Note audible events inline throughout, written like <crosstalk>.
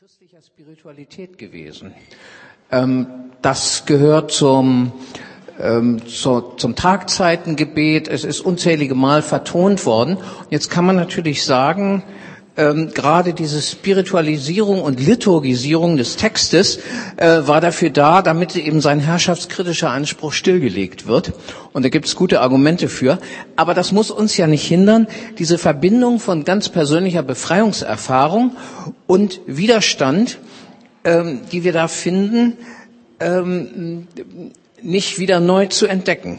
christlicher Spiritualität gewesen. Ähm, das gehört zum, ähm, zu, zum Tagzeitengebet. Es ist unzählige Mal vertont worden. Jetzt kann man natürlich sagen, ähm, gerade diese Spiritualisierung und Liturgisierung des Textes äh, war dafür da, damit eben sein herrschaftskritischer Anspruch stillgelegt wird. Und da gibt es gute Argumente für. Aber das muss uns ja nicht hindern, diese Verbindung von ganz persönlicher Befreiungserfahrung und Widerstand, ähm, die wir da finden, ähm, nicht wieder neu zu entdecken.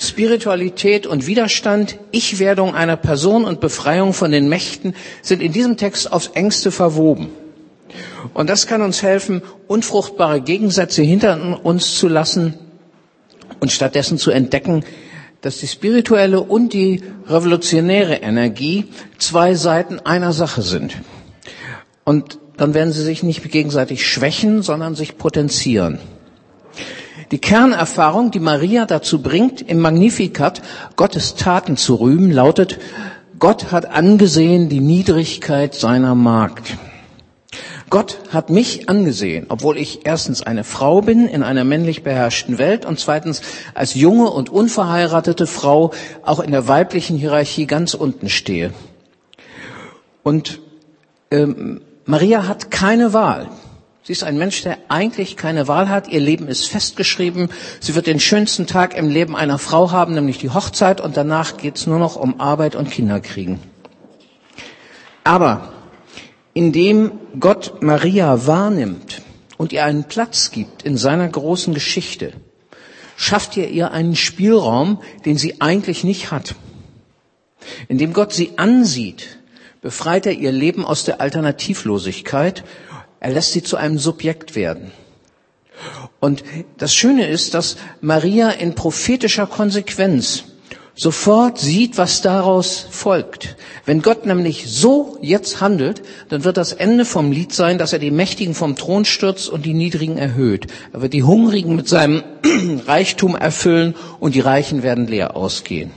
Spiritualität und Widerstand, Ich-Werdung einer Person und Befreiung von den Mächten sind in diesem Text aufs engste verwoben. Und das kann uns helfen, unfruchtbare Gegensätze hinter uns zu lassen und stattdessen zu entdecken, dass die spirituelle und die revolutionäre Energie zwei Seiten einer Sache sind. Und dann werden sie sich nicht gegenseitig schwächen, sondern sich potenzieren. Die Kernerfahrung, die Maria dazu bringt, im Magnificat Gottes Taten zu rühmen, lautet, Gott hat angesehen die Niedrigkeit seiner Magd. Gott hat mich angesehen, obwohl ich erstens eine Frau bin in einer männlich beherrschten Welt und zweitens als junge und unverheiratete Frau auch in der weiblichen Hierarchie ganz unten stehe. Und ähm, Maria hat keine Wahl. Sie ist ein Mensch, der eigentlich keine Wahl hat. Ihr Leben ist festgeschrieben. Sie wird den schönsten Tag im Leben einer Frau haben, nämlich die Hochzeit. Und danach geht es nur noch um Arbeit und Kinderkriegen. Aber indem Gott Maria wahrnimmt und ihr einen Platz gibt in seiner großen Geschichte, schafft er ihr einen Spielraum, den sie eigentlich nicht hat. Indem Gott sie ansieht, befreit er ihr Leben aus der Alternativlosigkeit er lässt sie zu einem Subjekt werden. Und das Schöne ist, dass Maria in prophetischer Konsequenz sofort sieht, was daraus folgt. Wenn Gott nämlich so jetzt handelt, dann wird das Ende vom Lied sein, dass er die Mächtigen vom Thron stürzt und die Niedrigen erhöht. Er wird die Hungrigen mit seinem <clears throat> Reichtum erfüllen und die Reichen werden leer ausgehen.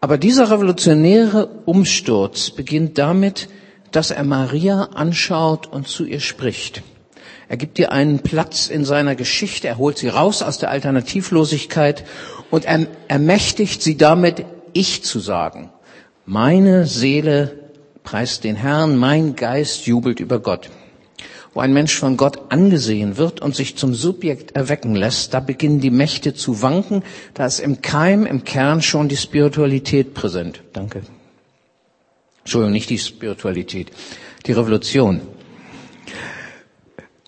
Aber dieser revolutionäre Umsturz beginnt damit, dass er Maria anschaut und zu ihr spricht. Er gibt ihr einen Platz in seiner Geschichte, er holt sie raus aus der Alternativlosigkeit und er ermächtigt sie damit, ich zu sagen. Meine Seele preist den Herrn, mein Geist jubelt über Gott. Wo ein Mensch von Gott angesehen wird und sich zum Subjekt erwecken lässt, da beginnen die Mächte zu wanken, da ist im Keim, im Kern schon die Spiritualität präsent. Danke. Entschuldigung, nicht die Spiritualität, die Revolution.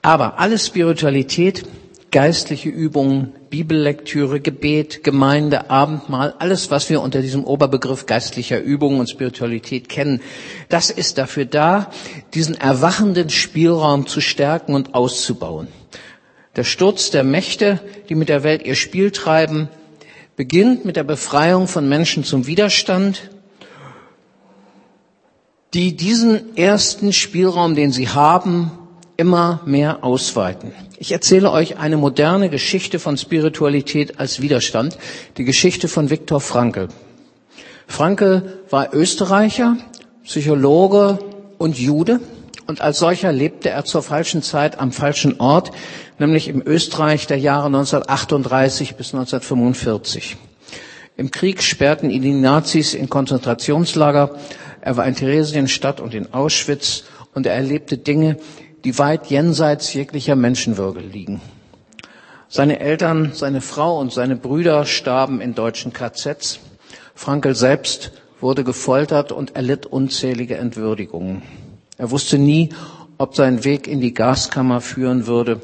Aber alle Spiritualität, geistliche Übungen, Bibellektüre, Gebet, Gemeinde, Abendmahl, alles, was wir unter diesem Oberbegriff geistlicher Übungen und Spiritualität kennen, das ist dafür da, diesen erwachenden Spielraum zu stärken und auszubauen. Der Sturz der Mächte, die mit der Welt ihr Spiel treiben, beginnt mit der Befreiung von Menschen zum Widerstand, die diesen ersten Spielraum, den sie haben, immer mehr ausweiten. Ich erzähle euch eine moderne Geschichte von Spiritualität als Widerstand, die Geschichte von Viktor Frankl. Frankl war Österreicher, Psychologe und Jude und als solcher lebte er zur falschen Zeit am falschen Ort, nämlich im Österreich der Jahre 1938 bis 1945. Im Krieg sperrten ihn die Nazis in Konzentrationslager er war in Theresienstadt und in Auschwitz und er erlebte Dinge, die weit jenseits jeglicher Menschenwürde liegen. Seine Eltern, seine Frau und seine Brüder starben in deutschen KZs. Frankel selbst wurde gefoltert und erlitt unzählige Entwürdigungen. Er wusste nie, ob sein Weg in die Gaskammer führen würde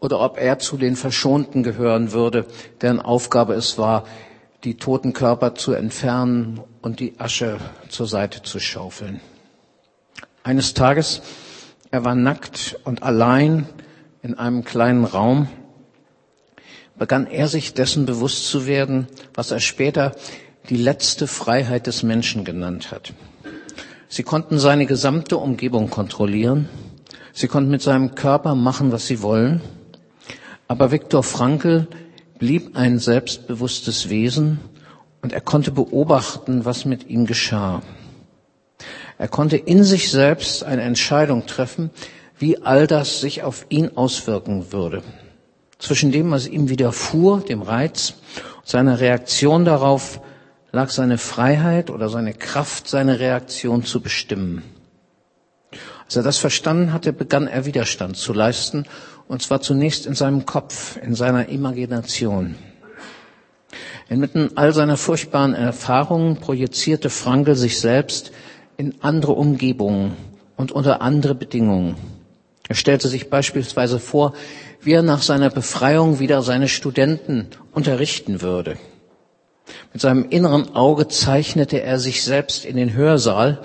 oder ob er zu den Verschonten gehören würde, deren Aufgabe es war, die toten Körper zu entfernen und die Asche zur Seite zu schaufeln. Eines Tages, er war nackt und allein in einem kleinen Raum, begann er sich dessen bewusst zu werden, was er später die letzte Freiheit des Menschen genannt hat. Sie konnten seine gesamte Umgebung kontrollieren. Sie konnten mit seinem Körper machen, was sie wollen. Aber Viktor Frankl blieb ein selbstbewusstes Wesen und er konnte beobachten, was mit ihm geschah. Er konnte in sich selbst eine Entscheidung treffen, wie all das sich auf ihn auswirken würde. Zwischen dem, was ihm widerfuhr, dem Reiz, und seiner Reaktion darauf, lag seine Freiheit oder seine Kraft, seine Reaktion zu bestimmen. Als er das verstanden hatte, begann er Widerstand zu leisten, und zwar zunächst in seinem Kopf, in seiner Imagination. Inmitten all seiner furchtbaren Erfahrungen projizierte Frankl sich selbst in andere Umgebungen und unter andere Bedingungen. Er stellte sich beispielsweise vor, wie er nach seiner Befreiung wieder seine Studenten unterrichten würde. Mit seinem inneren Auge zeichnete er sich selbst in den Hörsaal,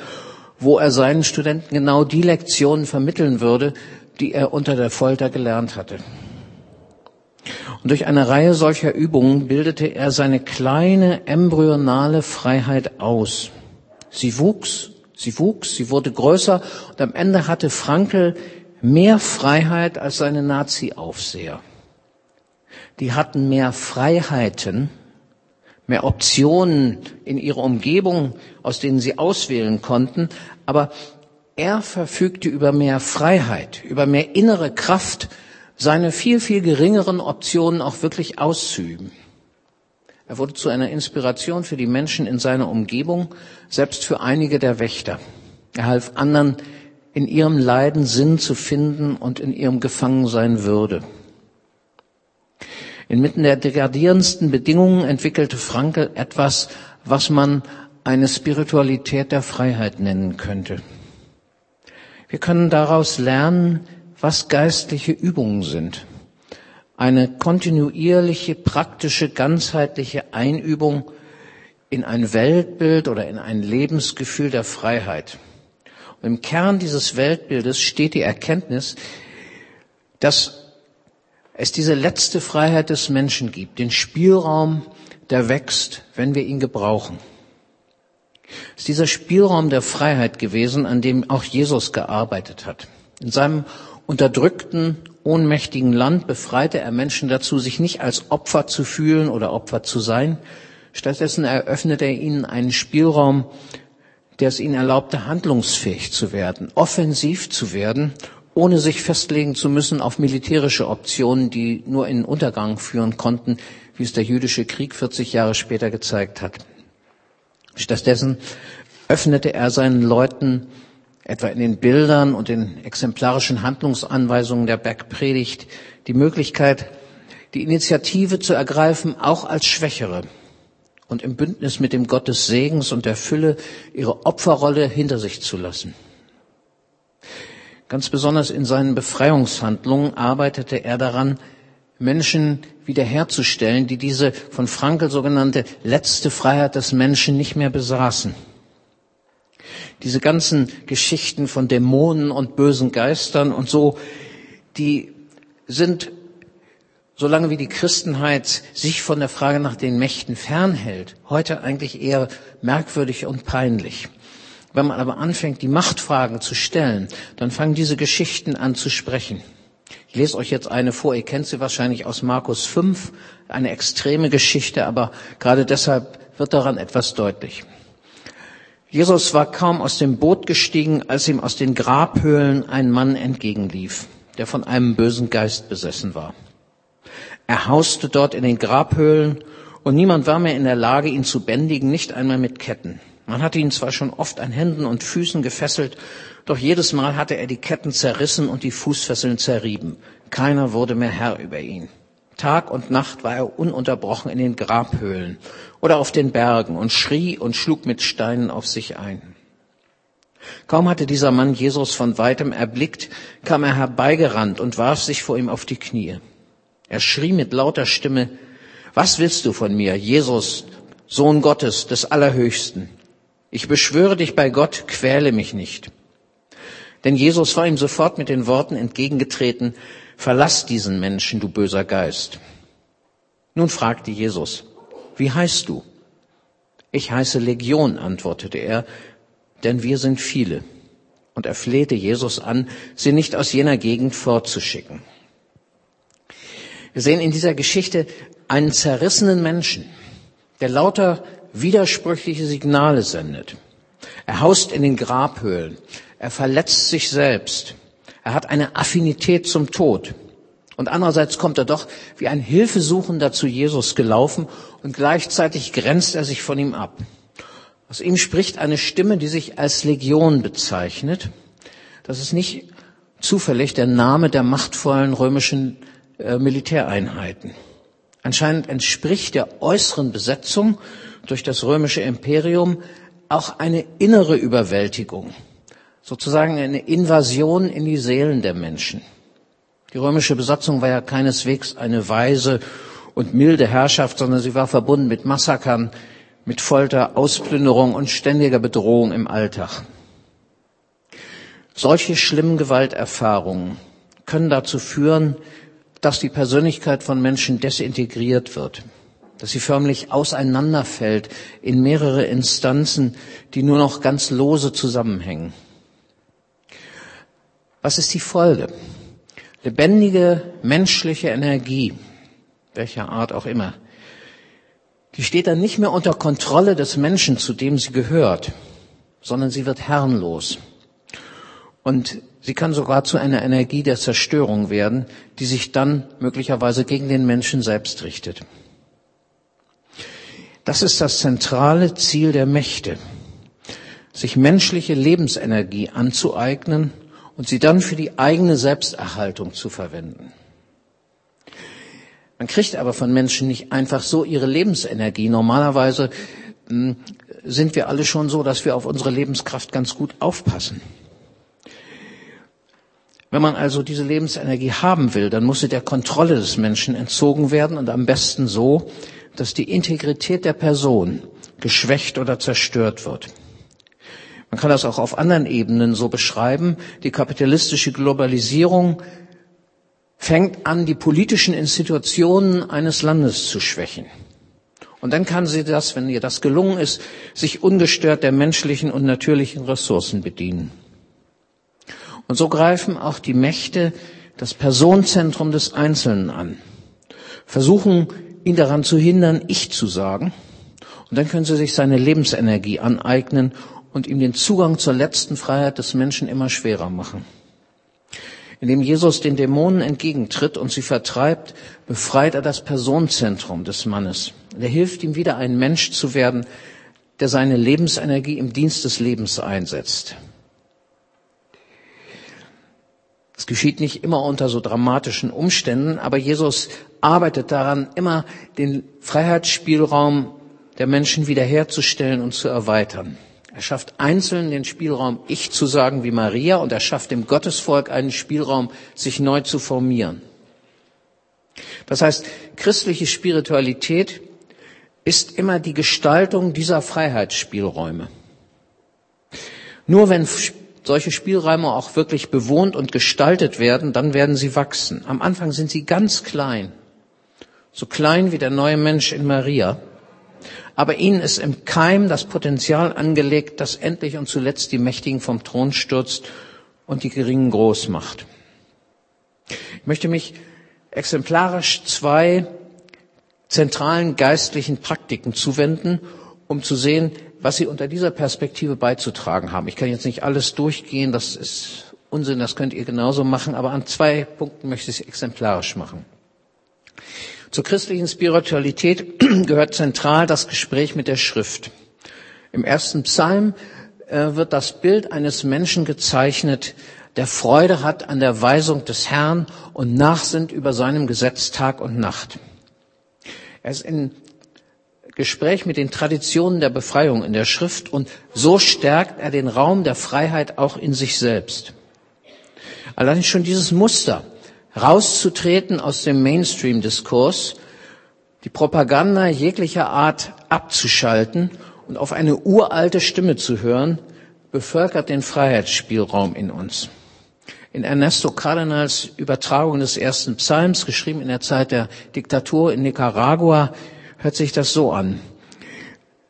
wo er seinen Studenten genau die Lektionen vermitteln würde, die er unter der Folter gelernt hatte. Und durch eine Reihe solcher Übungen bildete er seine kleine embryonale Freiheit aus. Sie wuchs, sie wuchs, sie wurde größer und am Ende hatte Frankel mehr Freiheit als seine Nazi-Aufseher. Die hatten mehr Freiheiten, mehr Optionen in ihrer Umgebung, aus denen sie auswählen konnten, aber er verfügte über mehr Freiheit, über mehr innere Kraft, seine viel, viel geringeren Optionen auch wirklich auszuüben. Er wurde zu einer Inspiration für die Menschen in seiner Umgebung, selbst für einige der Wächter. Er half anderen, in ihrem Leiden Sinn zu finden und in ihrem Gefangensein Würde. Inmitten der degradierendsten Bedingungen entwickelte Frankel etwas, was man eine Spiritualität der Freiheit nennen könnte. Wir können daraus lernen, was geistliche Übungen sind. Eine kontinuierliche, praktische, ganzheitliche Einübung in ein Weltbild oder in ein Lebensgefühl der Freiheit. Und im Kern dieses Weltbildes steht die Erkenntnis, dass es diese letzte Freiheit des Menschen gibt, den Spielraum, der wächst, wenn wir ihn gebrauchen. Es ist dieser Spielraum der Freiheit gewesen, an dem auch Jesus gearbeitet hat. In seinem unterdrückten, ohnmächtigen Land befreite er Menschen dazu, sich nicht als Opfer zu fühlen oder Opfer zu sein. Stattdessen eröffnete er ihnen einen Spielraum, der es ihnen erlaubte, handlungsfähig zu werden, offensiv zu werden, ohne sich festlegen zu müssen auf militärische Optionen, die nur in Untergang führen konnten, wie es der jüdische Krieg 40 Jahre später gezeigt hat. Stattdessen öffnete er seinen Leuten etwa in den Bildern und den exemplarischen Handlungsanweisungen der Bergpredigt die Möglichkeit, die Initiative zu ergreifen, auch als Schwächere und im Bündnis mit dem Gott des Segens und der Fülle ihre Opferrolle hinter sich zu lassen. Ganz besonders in seinen Befreiungshandlungen arbeitete er daran, Menschen wiederherzustellen, die diese von Frankel sogenannte letzte Freiheit des Menschen nicht mehr besaßen. Diese ganzen Geschichten von Dämonen und bösen Geistern und so, die sind, solange wie die Christenheit sich von der Frage nach den Mächten fernhält, heute eigentlich eher merkwürdig und peinlich. Wenn man aber anfängt, die Machtfragen zu stellen, dann fangen diese Geschichten an zu sprechen. Ich lese euch jetzt eine vor, ihr kennt sie wahrscheinlich aus Markus 5, eine extreme Geschichte, aber gerade deshalb wird daran etwas deutlich. Jesus war kaum aus dem Boot gestiegen, als ihm aus den Grabhöhlen ein Mann entgegenlief, der von einem bösen Geist besessen war. Er hauste dort in den Grabhöhlen und niemand war mehr in der Lage, ihn zu bändigen, nicht einmal mit Ketten. Man hatte ihn zwar schon oft an Händen und Füßen gefesselt, doch jedes Mal hatte er die Ketten zerrissen und die Fußfesseln zerrieben. Keiner wurde mehr Herr über ihn. Tag und Nacht war er ununterbrochen in den Grabhöhlen oder auf den Bergen und schrie und schlug mit Steinen auf sich ein. Kaum hatte dieser Mann Jesus von weitem erblickt, kam er herbeigerannt und warf sich vor ihm auf die Knie. Er schrie mit lauter Stimme, was willst du von mir, Jesus, Sohn Gottes des Allerhöchsten? Ich beschwöre dich bei Gott, quäle mich nicht. Denn Jesus war ihm sofort mit den Worten entgegengetreten, verlass diesen Menschen, du böser Geist. Nun fragte Jesus, wie heißt du? Ich heiße Legion, antwortete er, denn wir sind viele. Und er flehte Jesus an, sie nicht aus jener Gegend fortzuschicken. Wir sehen in dieser Geschichte einen zerrissenen Menschen, der lauter widersprüchliche Signale sendet. Er haust in den Grabhöhlen. Er verletzt sich selbst. Er hat eine Affinität zum Tod. Und andererseits kommt er doch wie ein Hilfesuchender zu Jesus gelaufen und gleichzeitig grenzt er sich von ihm ab. Aus ihm spricht eine Stimme, die sich als Legion bezeichnet. Das ist nicht zufällig der Name der machtvollen römischen äh, Militäreinheiten. Anscheinend entspricht der äußeren Besetzung durch das römische Imperium auch eine innere Überwältigung, sozusagen eine Invasion in die Seelen der Menschen. Die römische Besatzung war ja keineswegs eine weise und milde Herrschaft, sondern sie war verbunden mit Massakern, mit Folter, Ausplünderung und ständiger Bedrohung im Alltag. Solche schlimmen Gewalterfahrungen können dazu führen, dass die Persönlichkeit von Menschen desintegriert wird, dass sie förmlich auseinanderfällt in mehrere Instanzen, die nur noch ganz lose zusammenhängen. Was ist die Folge? Lebendige menschliche Energie, welcher Art auch immer, die steht dann nicht mehr unter Kontrolle des Menschen, zu dem sie gehört, sondern sie wird herrenlos. Und sie kann sogar zu einer Energie der Zerstörung werden, die sich dann möglicherweise gegen den Menschen selbst richtet. Das ist das zentrale Ziel der Mächte, sich menschliche Lebensenergie anzueignen und sie dann für die eigene Selbsterhaltung zu verwenden. Man kriegt aber von Menschen nicht einfach so ihre Lebensenergie. Normalerweise hm, sind wir alle schon so, dass wir auf unsere Lebenskraft ganz gut aufpassen. Wenn man also diese Lebensenergie haben will, dann muss sie der Kontrolle des Menschen entzogen werden und am besten so, dass die Integrität der Person geschwächt oder zerstört wird. Man kann das auch auf anderen Ebenen so beschreiben. Die kapitalistische Globalisierung fängt an, die politischen Institutionen eines Landes zu schwächen. Und dann kann sie das, wenn ihr das gelungen ist, sich ungestört der menschlichen und natürlichen Ressourcen bedienen. Und so greifen auch die Mächte das Personenzentrum des Einzelnen an, versuchen ihn daran zu hindern, ich zu sagen, und dann können sie sich seine Lebensenergie aneignen und ihm den Zugang zur letzten Freiheit des Menschen immer schwerer machen. Indem Jesus den Dämonen entgegentritt und sie vertreibt, befreit er das Personenzentrum des Mannes. Er hilft ihm wieder ein Mensch zu werden, der seine Lebensenergie im Dienst des Lebens einsetzt. Es geschieht nicht immer unter so dramatischen Umständen, aber Jesus arbeitet daran, immer den Freiheitsspielraum der Menschen wiederherzustellen und zu erweitern. Er schafft einzeln den Spielraum, ich zu sagen wie Maria, und er schafft dem Gottesvolk einen Spielraum, sich neu zu formieren. Das heißt, christliche Spiritualität ist immer die Gestaltung dieser Freiheitsspielräume. Nur wenn solche Spielräume auch wirklich bewohnt und gestaltet werden, dann werden sie wachsen. Am Anfang sind sie ganz klein, so klein wie der neue Mensch in Maria. Aber ihnen ist im Keim das Potenzial angelegt, das endlich und zuletzt die Mächtigen vom Thron stürzt und die Geringen groß macht. Ich möchte mich exemplarisch zwei zentralen geistlichen Praktiken zuwenden, um zu sehen, was Sie unter dieser Perspektive beizutragen haben. Ich kann jetzt nicht alles durchgehen, das ist Unsinn, das könnt ihr genauso machen, aber an zwei Punkten möchte ich es exemplarisch machen. Zur christlichen Spiritualität <clears throat> gehört zentral das Gespräch mit der Schrift. Im ersten Psalm äh, wird das Bild eines Menschen gezeichnet, der Freude hat an der Weisung des Herrn und nachsinnt über seinem Gesetz Tag und Nacht. Er ist in Gespräch mit den Traditionen der Befreiung in der Schrift und so stärkt er den Raum der Freiheit auch in sich selbst. Allein schon dieses Muster, rauszutreten aus dem Mainstream-Diskurs, die Propaganda jeglicher Art abzuschalten und auf eine uralte Stimme zu hören, bevölkert den Freiheitsspielraum in uns. In Ernesto Cardenals Übertragung des ersten Psalms, geschrieben in der Zeit der Diktatur in Nicaragua, hört sich das so an.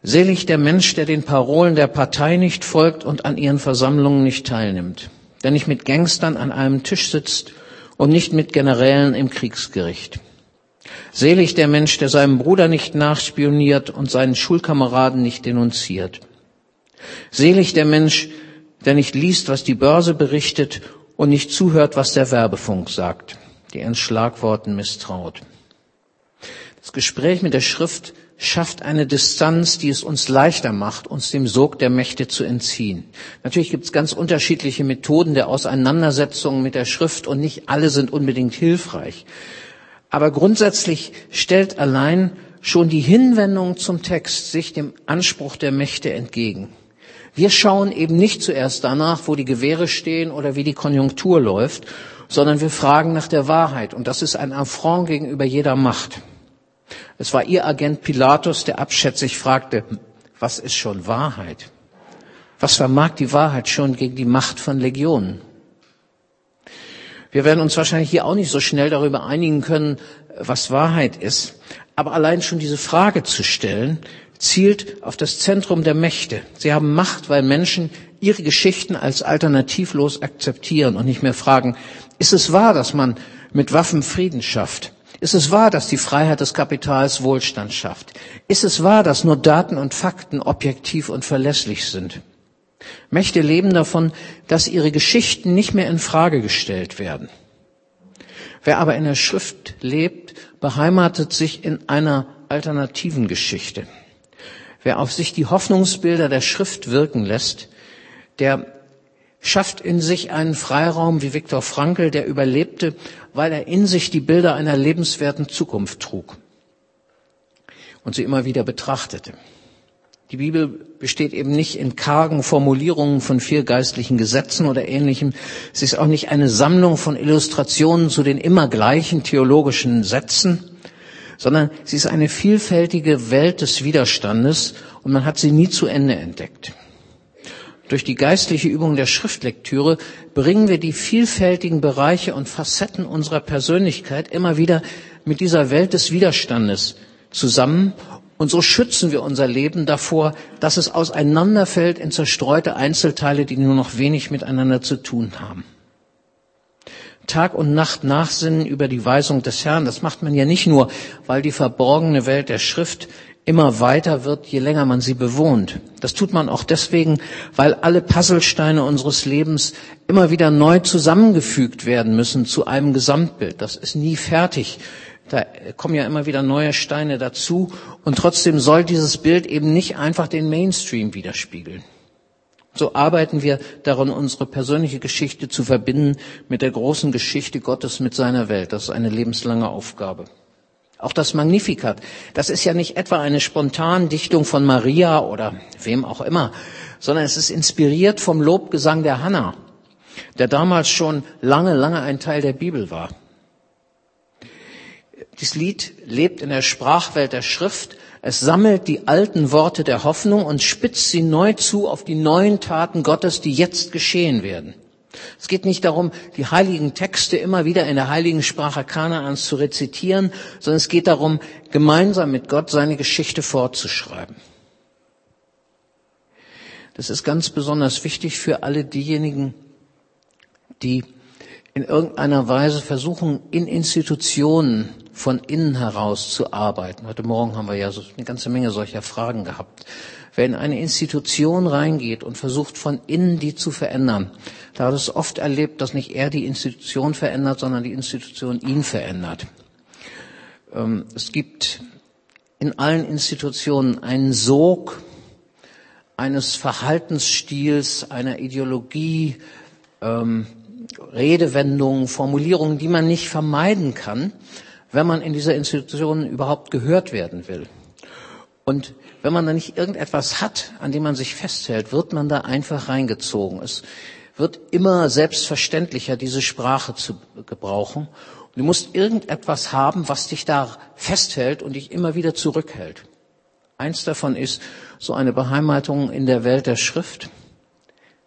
Selig der Mensch, der den Parolen der Partei nicht folgt und an ihren Versammlungen nicht teilnimmt, der nicht mit Gangstern an einem Tisch sitzt und nicht mit Generälen im Kriegsgericht. Selig der Mensch, der seinem Bruder nicht nachspioniert und seinen Schulkameraden nicht denunziert. Selig der Mensch, der nicht liest, was die Börse berichtet und nicht zuhört, was der Werbefunk sagt, die ihren Schlagworten misstraut. Das Gespräch mit der Schrift schafft eine Distanz, die es uns leichter macht, uns dem Sog der Mächte zu entziehen. Natürlich gibt es ganz unterschiedliche Methoden der Auseinandersetzung mit der Schrift und nicht alle sind unbedingt hilfreich. Aber grundsätzlich stellt allein schon die Hinwendung zum Text sich dem Anspruch der Mächte entgegen. Wir schauen eben nicht zuerst danach, wo die Gewehre stehen oder wie die Konjunktur läuft, sondern wir fragen nach der Wahrheit. Und das ist ein Affront gegenüber jeder Macht. Es war ihr Agent Pilatus, der abschätzig fragte, was ist schon Wahrheit? Was vermag die Wahrheit schon gegen die Macht von Legionen? Wir werden uns wahrscheinlich hier auch nicht so schnell darüber einigen können, was Wahrheit ist. Aber allein schon diese Frage zu stellen, zielt auf das Zentrum der Mächte. Sie haben Macht, weil Menschen ihre Geschichten als alternativlos akzeptieren und nicht mehr fragen, ist es wahr, dass man mit Waffen Frieden schafft? Ist es wahr, dass die Freiheit des Kapitals Wohlstand schafft? Ist es wahr, dass nur Daten und Fakten objektiv und verlässlich sind? Mächte leben davon, dass ihre Geschichten nicht mehr in Frage gestellt werden. Wer aber in der Schrift lebt, beheimatet sich in einer alternativen Geschichte. Wer auf sich die Hoffnungsbilder der Schrift wirken lässt, der schafft in sich einen Freiraum wie Viktor Frankl, der überlebte, weil er in sich die Bilder einer lebenswerten Zukunft trug und sie immer wieder betrachtete. Die Bibel besteht eben nicht in kargen Formulierungen von vier geistlichen Gesetzen oder ähnlichem. Sie ist auch nicht eine Sammlung von Illustrationen zu den immer gleichen theologischen Sätzen, sondern sie ist eine vielfältige Welt des Widerstandes und man hat sie nie zu Ende entdeckt. Durch die geistliche Übung der Schriftlektüre bringen wir die vielfältigen Bereiche und Facetten unserer Persönlichkeit immer wieder mit dieser Welt des Widerstandes zusammen und so schützen wir unser Leben davor, dass es auseinanderfällt in zerstreute Einzelteile, die nur noch wenig miteinander zu tun haben. Tag und Nacht nachsinnen über die Weisung des Herrn, das macht man ja nicht nur, weil die verborgene Welt der Schrift immer weiter wird, je länger man sie bewohnt. Das tut man auch deswegen, weil alle Puzzlesteine unseres Lebens immer wieder neu zusammengefügt werden müssen zu einem Gesamtbild. Das ist nie fertig. Da kommen ja immer wieder neue Steine dazu und trotzdem soll dieses Bild eben nicht einfach den Mainstream widerspiegeln. So arbeiten wir daran, unsere persönliche Geschichte zu verbinden mit der großen Geschichte Gottes, mit seiner Welt. Das ist eine lebenslange Aufgabe. Auch das Magnificat, das ist ja nicht etwa eine Spontandichtung von Maria oder wem auch immer, sondern es ist inspiriert vom Lobgesang der Hanna, der damals schon lange, lange ein Teil der Bibel war. Dieses Lied lebt in der Sprachwelt der Schrift. Es sammelt die alten Worte der Hoffnung und spitzt sie neu zu auf die neuen Taten Gottes, die jetzt geschehen werden. Es geht nicht darum, die heiligen Texte immer wieder in der heiligen Sprache Kanaans zu rezitieren, sondern es geht darum, gemeinsam mit Gott seine Geschichte fortzuschreiben. Das ist ganz besonders wichtig für alle diejenigen, die in irgendeiner Weise versuchen, in Institutionen von innen heraus zu arbeiten. Heute Morgen haben wir ja so eine ganze Menge solcher Fragen gehabt. Wer in eine Institution reingeht und versucht von innen die zu verändern, da hat es oft erlebt, dass nicht er die Institution verändert, sondern die Institution ihn verändert. Ähm, es gibt in allen Institutionen einen Sog eines Verhaltensstils, einer Ideologie, ähm, Redewendungen, Formulierungen, die man nicht vermeiden kann, wenn man in dieser Institution überhaupt gehört werden will. Und wenn man da nicht irgendetwas hat, an dem man sich festhält, wird man da einfach reingezogen. Es wird immer selbstverständlicher, diese Sprache zu gebrauchen. Du musst irgendetwas haben, was dich da festhält und dich immer wieder zurückhält. Eins davon ist so eine Beheimatung in der Welt der Schrift,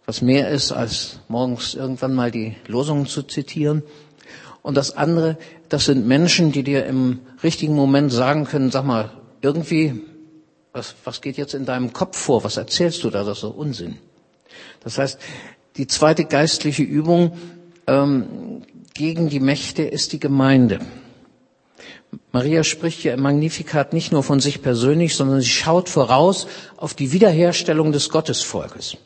was mehr ist, als morgens irgendwann mal die Losungen zu zitieren. Und das andere, das sind Menschen, die dir im richtigen Moment sagen können, sag mal, irgendwie was, was geht jetzt in deinem Kopf vor? Was erzählst du da? Das ist so Unsinn. Das heißt, die zweite geistliche Übung ähm, gegen die Mächte ist die Gemeinde. Maria spricht hier im Magnificat nicht nur von sich persönlich, sondern sie schaut voraus auf die Wiederherstellung des Gottesvolkes.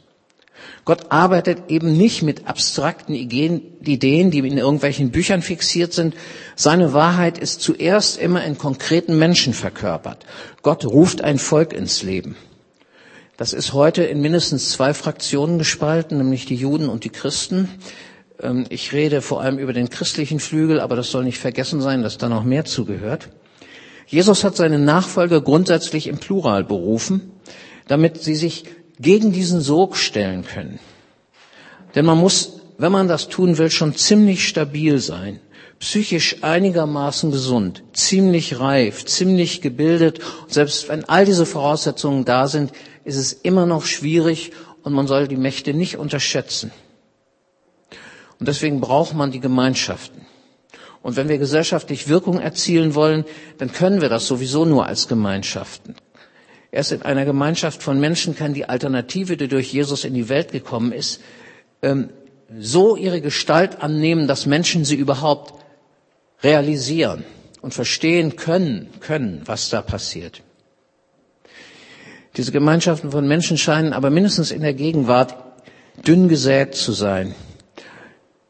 Gott arbeitet eben nicht mit abstrakten Ideen, die in irgendwelchen Büchern fixiert sind. Seine Wahrheit ist zuerst immer in konkreten Menschen verkörpert. Gott ruft ein Volk ins Leben. Das ist heute in mindestens zwei Fraktionen gespalten, nämlich die Juden und die Christen. Ähm, ich rede vor allem über den christlichen Flügel, aber das soll nicht vergessen sein, dass da noch mehr zugehört. Jesus hat seine Nachfolger grundsätzlich im Plural berufen, damit sie sich gegen diesen Sog stellen können. Denn man muss, wenn man das tun will, schon ziemlich stabil sein, psychisch einigermaßen gesund, ziemlich reif, ziemlich gebildet. Und selbst wenn all diese Voraussetzungen da sind, ist es immer noch schwierig und man soll die Mächte nicht unterschätzen. Und deswegen braucht man die Gemeinschaften. Und wenn wir gesellschaftlich Wirkung erzielen wollen, dann können wir das sowieso nur als Gemeinschaften. Erst in einer Gemeinschaft von Menschen kann die Alternative, die durch Jesus in die Welt gekommen ist, ähm, so ihre Gestalt annehmen, dass Menschen sie überhaupt realisieren und verstehen können, können, was da passiert. Diese Gemeinschaften von Menschen scheinen aber mindestens in der Gegenwart dünn gesät zu sein.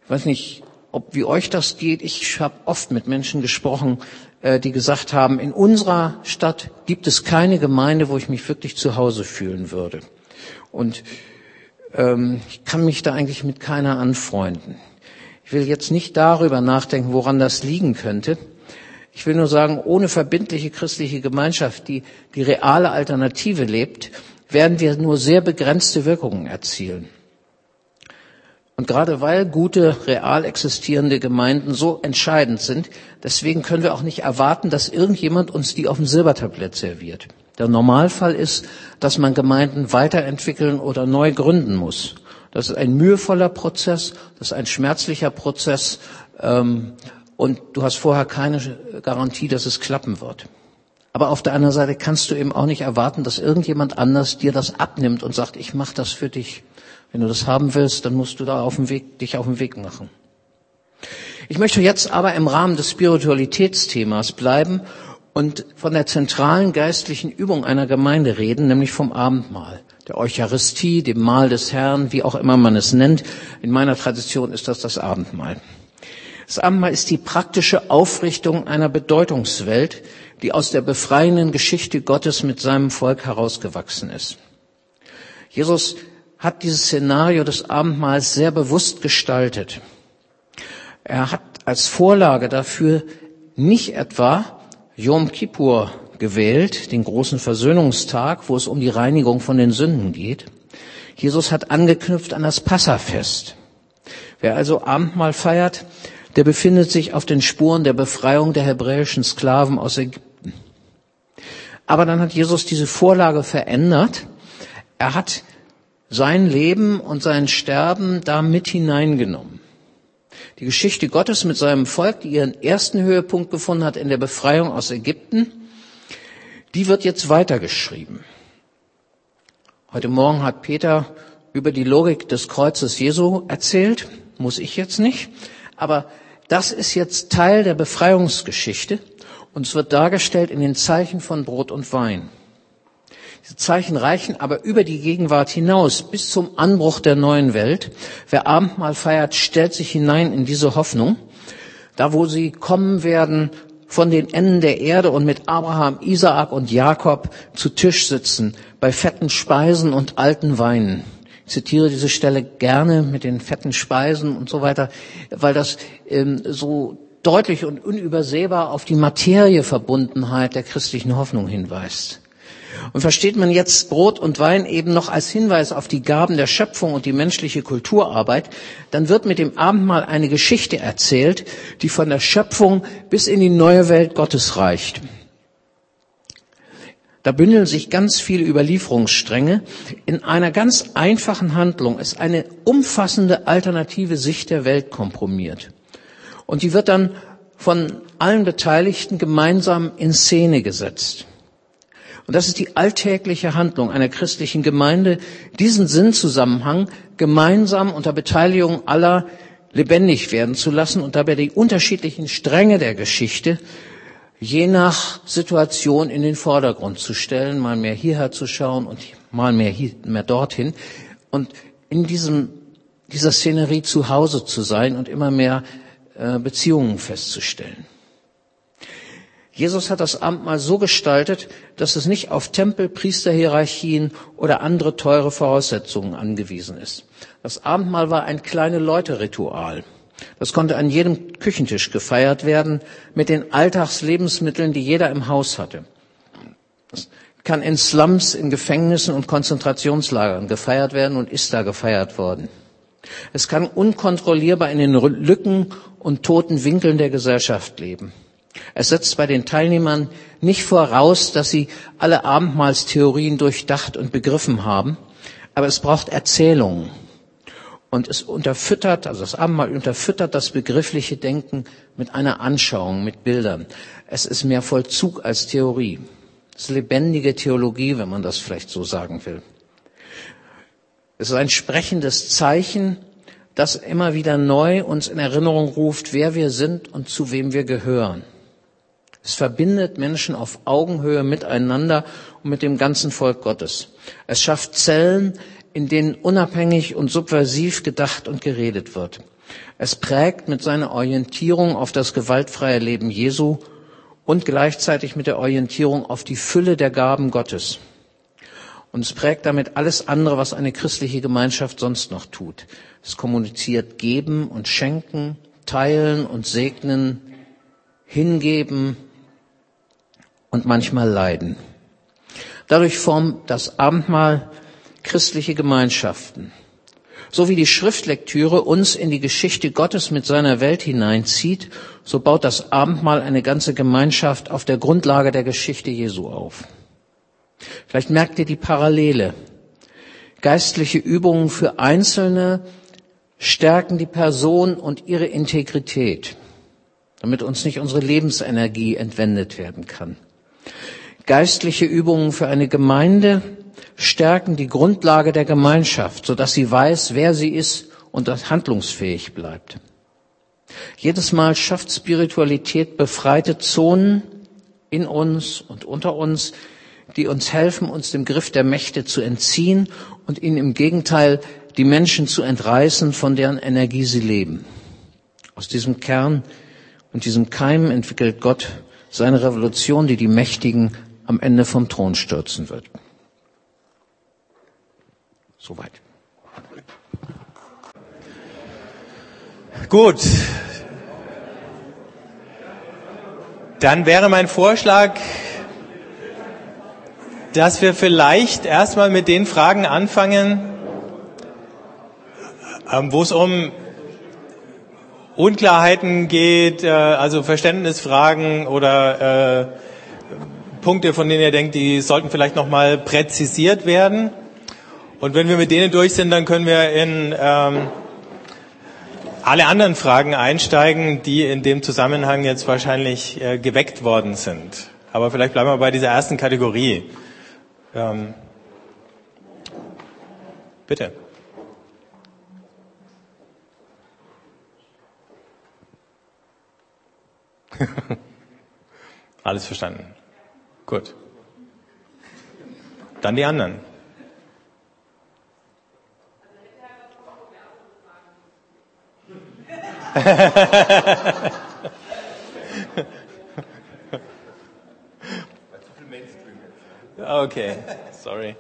Ich weiß nicht, ob wie euch das geht. Ich habe oft mit Menschen gesprochen, die gesagt haben, in unserer Stadt gibt es keine Gemeinde, wo ich mich wirklich zu Hause fühlen würde. Und ähm, ich kann mich da eigentlich mit keiner anfreunden. Ich will jetzt nicht darüber nachdenken, woran das liegen könnte. Ich will nur sagen, ohne verbindliche christliche Gemeinschaft, die die reale Alternative lebt, werden wir nur sehr begrenzte Wirkungen erzielen. Und gerade weil gute, real existierende Gemeinden so entscheidend sind, deswegen können wir auch nicht erwarten, dass irgendjemand uns die auf dem Silbertablett serviert. Der Normalfall ist, dass man Gemeinden weiterentwickeln oder neu gründen muss. Das ist ein mühevoller Prozess, das ist ein schmerzlicher Prozess ähm, und du hast vorher keine Garantie, dass es klappen wird. Aber auf der anderen Seite kannst du eben auch nicht erwarten, dass irgendjemand anders dir das abnimmt und sagt, ich mache das für dich. Wenn du das haben willst, dann musst du da auf dem Weg, dich auf den Weg machen. Ich möchte jetzt aber im Rahmen des Spiritualitätsthemas bleiben und von der zentralen geistlichen Übung einer Gemeinde reden, nämlich vom Abendmahl, der Eucharistie, dem Mahl des Herrn, wie auch immer man es nennt. In meiner Tradition ist das das Abendmahl. Das Abendmahl ist die praktische Aufrichtung einer Bedeutungswelt, die aus der befreienden Geschichte Gottes mit seinem Volk herausgewachsen ist. Jesus hat dieses Szenario des Abendmahls sehr bewusst gestaltet. Er hat als Vorlage dafür nicht etwa Yom Kippur gewählt, den großen Versöhnungstag, wo es um die Reinigung von den Sünden geht. Jesus hat angeknüpft an das Passafest. Wer also Abendmahl feiert, der befindet sich auf den Spuren der Befreiung der hebräischen Sklaven aus Ägypten. Aber dann hat Jesus diese Vorlage verändert. Er hat sein Leben und sein Sterben da mit hineingenommen. Die Geschichte Gottes mit seinem Volk, die ihren ersten Höhepunkt gefunden hat in der Befreiung aus Ägypten, die wird jetzt weitergeschrieben. Heute Morgen hat Peter über die Logik des Kreuzes Jesu erzählt, muss ich jetzt nicht, aber das ist jetzt Teil der Befreiungsgeschichte und es wird dargestellt in den Zeichen von Brot und Wein. Diese Zeichen reichen aber über die Gegenwart hinaus bis zum Anbruch der neuen Welt. Wer Abendmahl feiert, stellt sich hinein in diese Hoffnung. Da, wo sie kommen werden, von den Enden der Erde und mit Abraham, Isaak und Jakob zu Tisch sitzen, bei fetten Speisen und alten Weinen. Ich zitiere diese Stelle gerne mit den fetten Speisen und so weiter, weil das ähm, so deutlich und unübersehbar auf die Materieverbundenheit der christlichen Hoffnung hinweist. Und versteht man jetzt Brot und Wein eben noch als Hinweis auf die Gaben der Schöpfung und die menschliche Kulturarbeit, dann wird mit dem Abendmahl eine Geschichte erzählt, die von der Schöpfung bis in die neue Welt Gottes reicht. Da bündeln sich ganz viele Überlieferungsstränge. In einer ganz einfachen Handlung ist eine umfassende alternative Sicht der Welt kompromiert. Und die wird dann von allen Beteiligten gemeinsam in Szene gesetzt. Und das ist die alltägliche Handlung einer christlichen Gemeinde, diesen Sinnzusammenhang gemeinsam unter Beteiligung aller lebendig werden zu lassen und dabei die unterschiedlichen Stränge der Geschichte je nach Situation in den Vordergrund zu stellen, mal mehr hierher zu schauen und mal mehr, hier, mehr dorthin und in diesem, dieser Szenerie zu Hause zu sein und immer mehr äh, Beziehungen festzustellen. Jesus hat das Abendmahl so gestaltet, dass es nicht auf Tempel, Priesterhierarchien oder andere teure Voraussetzungen angewiesen ist. Das Abendmahl war ein kleine Leute-Ritual. Das konnte an jedem Küchentisch gefeiert werden mit den Alltagslebensmitteln, die jeder im Haus hatte. Das kann in Slums, in Gefängnissen und Konzentrationslagern gefeiert werden und ist da gefeiert worden. Es kann unkontrollierbar in den Lücken und toten Winkeln der Gesellschaft leben. Es setzt bei den Teilnehmern nicht voraus, dass sie alle Abendmahlstheorien durchdacht und begriffen haben, aber es braucht Erzählungen. Und es unterfüttert, also das Abendmahl unterfüttert das begriffliche Denken mit einer Anschauung, mit Bildern. Es ist mehr Vollzug als Theorie. Es ist lebendige Theologie, wenn man das vielleicht so sagen will. Es ist ein sprechendes Zeichen, das immer wieder neu uns in Erinnerung ruft, wer wir sind und zu wem wir gehören. Es verbindet Menschen auf Augenhöhe miteinander und mit dem ganzen Volk Gottes. Es schafft Zellen, in denen unabhängig und subversiv gedacht und geredet wird. Es prägt mit seiner Orientierung auf das gewaltfreie Leben Jesu und gleichzeitig mit der Orientierung auf die Fülle der Gaben Gottes. Und es prägt damit alles andere, was eine christliche Gemeinschaft sonst noch tut. Es kommuniziert geben und schenken, teilen und segnen, hingeben, und manchmal leiden. Dadurch formt das Abendmahl christliche Gemeinschaften. So wie die Schriftlektüre uns in die Geschichte Gottes mit seiner Welt hineinzieht, so baut das Abendmahl eine ganze Gemeinschaft auf der Grundlage der Geschichte Jesu auf. Vielleicht merkt ihr die Parallele. Geistliche Übungen für Einzelne stärken die Person und ihre Integrität, damit uns nicht unsere Lebensenergie entwendet werden kann. Geistliche Übungen für eine Gemeinde stärken die Grundlage der Gemeinschaft, sodass sie weiß, wer sie ist und handlungsfähig bleibt. Jedes Mal schafft Spiritualität befreite Zonen in uns und unter uns, die uns helfen, uns dem Griff der Mächte zu entziehen und ihnen im Gegenteil die Menschen zu entreißen, von deren Energie sie leben. Aus diesem Kern und diesem Keim entwickelt Gott seine Revolution, die die Mächtigen am Ende vom Thron stürzen wird. Soweit. Gut. Dann wäre mein Vorschlag, dass wir vielleicht erstmal mit den Fragen anfangen, ähm, wo es um Unklarheiten geht, äh, also Verständnisfragen oder äh, Punkte, von denen ihr denkt, die sollten vielleicht nochmal präzisiert werden. Und wenn wir mit denen durch sind, dann können wir in ähm, alle anderen Fragen einsteigen, die in dem Zusammenhang jetzt wahrscheinlich äh, geweckt worden sind. Aber vielleicht bleiben wir bei dieser ersten Kategorie. Ähm, bitte. <laughs> Alles verstanden. Gut. Dann die anderen. <laughs> okay, sorry.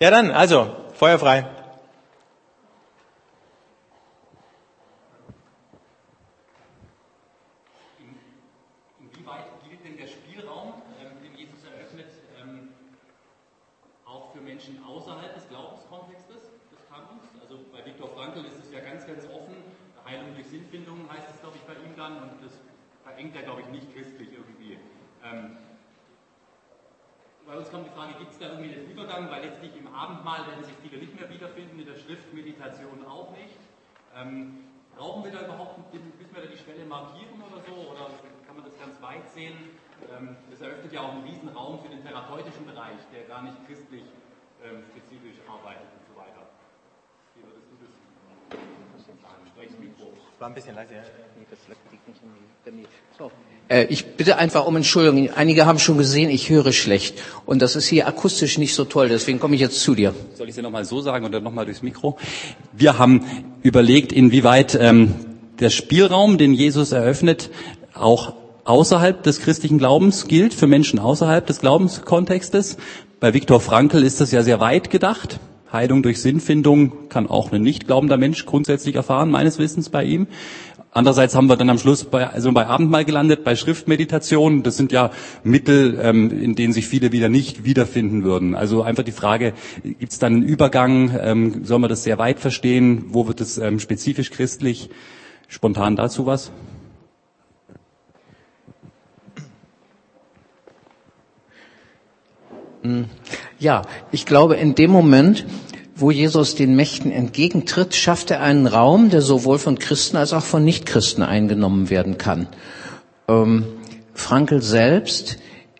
Ja dann, also, Feuer frei. verengt er, glaube ich, nicht christlich irgendwie. Ähm, bei uns kommt die Frage, gibt es da irgendwie einen Übergang, weil letztlich im Abendmahl werden sich viele nicht mehr wiederfinden, in der Schriftmeditation auch nicht. Ähm, brauchen wir da überhaupt, müssen wir da die Schwelle markieren oder so, oder kann man das ganz weit sehen? Ähm, das eröffnet ja auch einen riesen Raum für den therapeutischen Bereich, der gar nicht christlich ähm, spezifisch arbeitet und so weiter. Wie würdest Ich bitte einfach um Entschuldigung. Einige haben schon gesehen, ich höre schlecht. Und das ist hier akustisch nicht so toll. Deswegen komme ich jetzt zu dir. Soll ich es nochmal so sagen oder nochmal durchs Mikro? Wir haben überlegt, inwieweit ähm, der Spielraum, den Jesus eröffnet, auch außerhalb des christlichen Glaubens gilt, für Menschen außerhalb des Glaubenskontextes. Bei Viktor Frankl ist das ja sehr weit gedacht. Heilung durch Sinnfindung kann auch ein nicht glaubender Mensch grundsätzlich erfahren, meines Wissens bei ihm. Andererseits haben wir dann am Schluss bei, also bei Abendmahl gelandet, bei Schriftmeditation. Das sind ja Mittel, ähm, in denen sich viele wieder nicht wiederfinden würden. Also einfach die Frage, gibt es dann einen Übergang? Ähm, soll man das sehr weit verstehen? Wo wird es ähm, spezifisch christlich? Spontan dazu was? Ja, ich glaube, in dem Moment, wo Jesus den Mächten entgegentritt, schafft er einen Raum, der sowohl von Christen als auch von Nichtchristen eingenommen werden kann. Ähm, Frankl selbst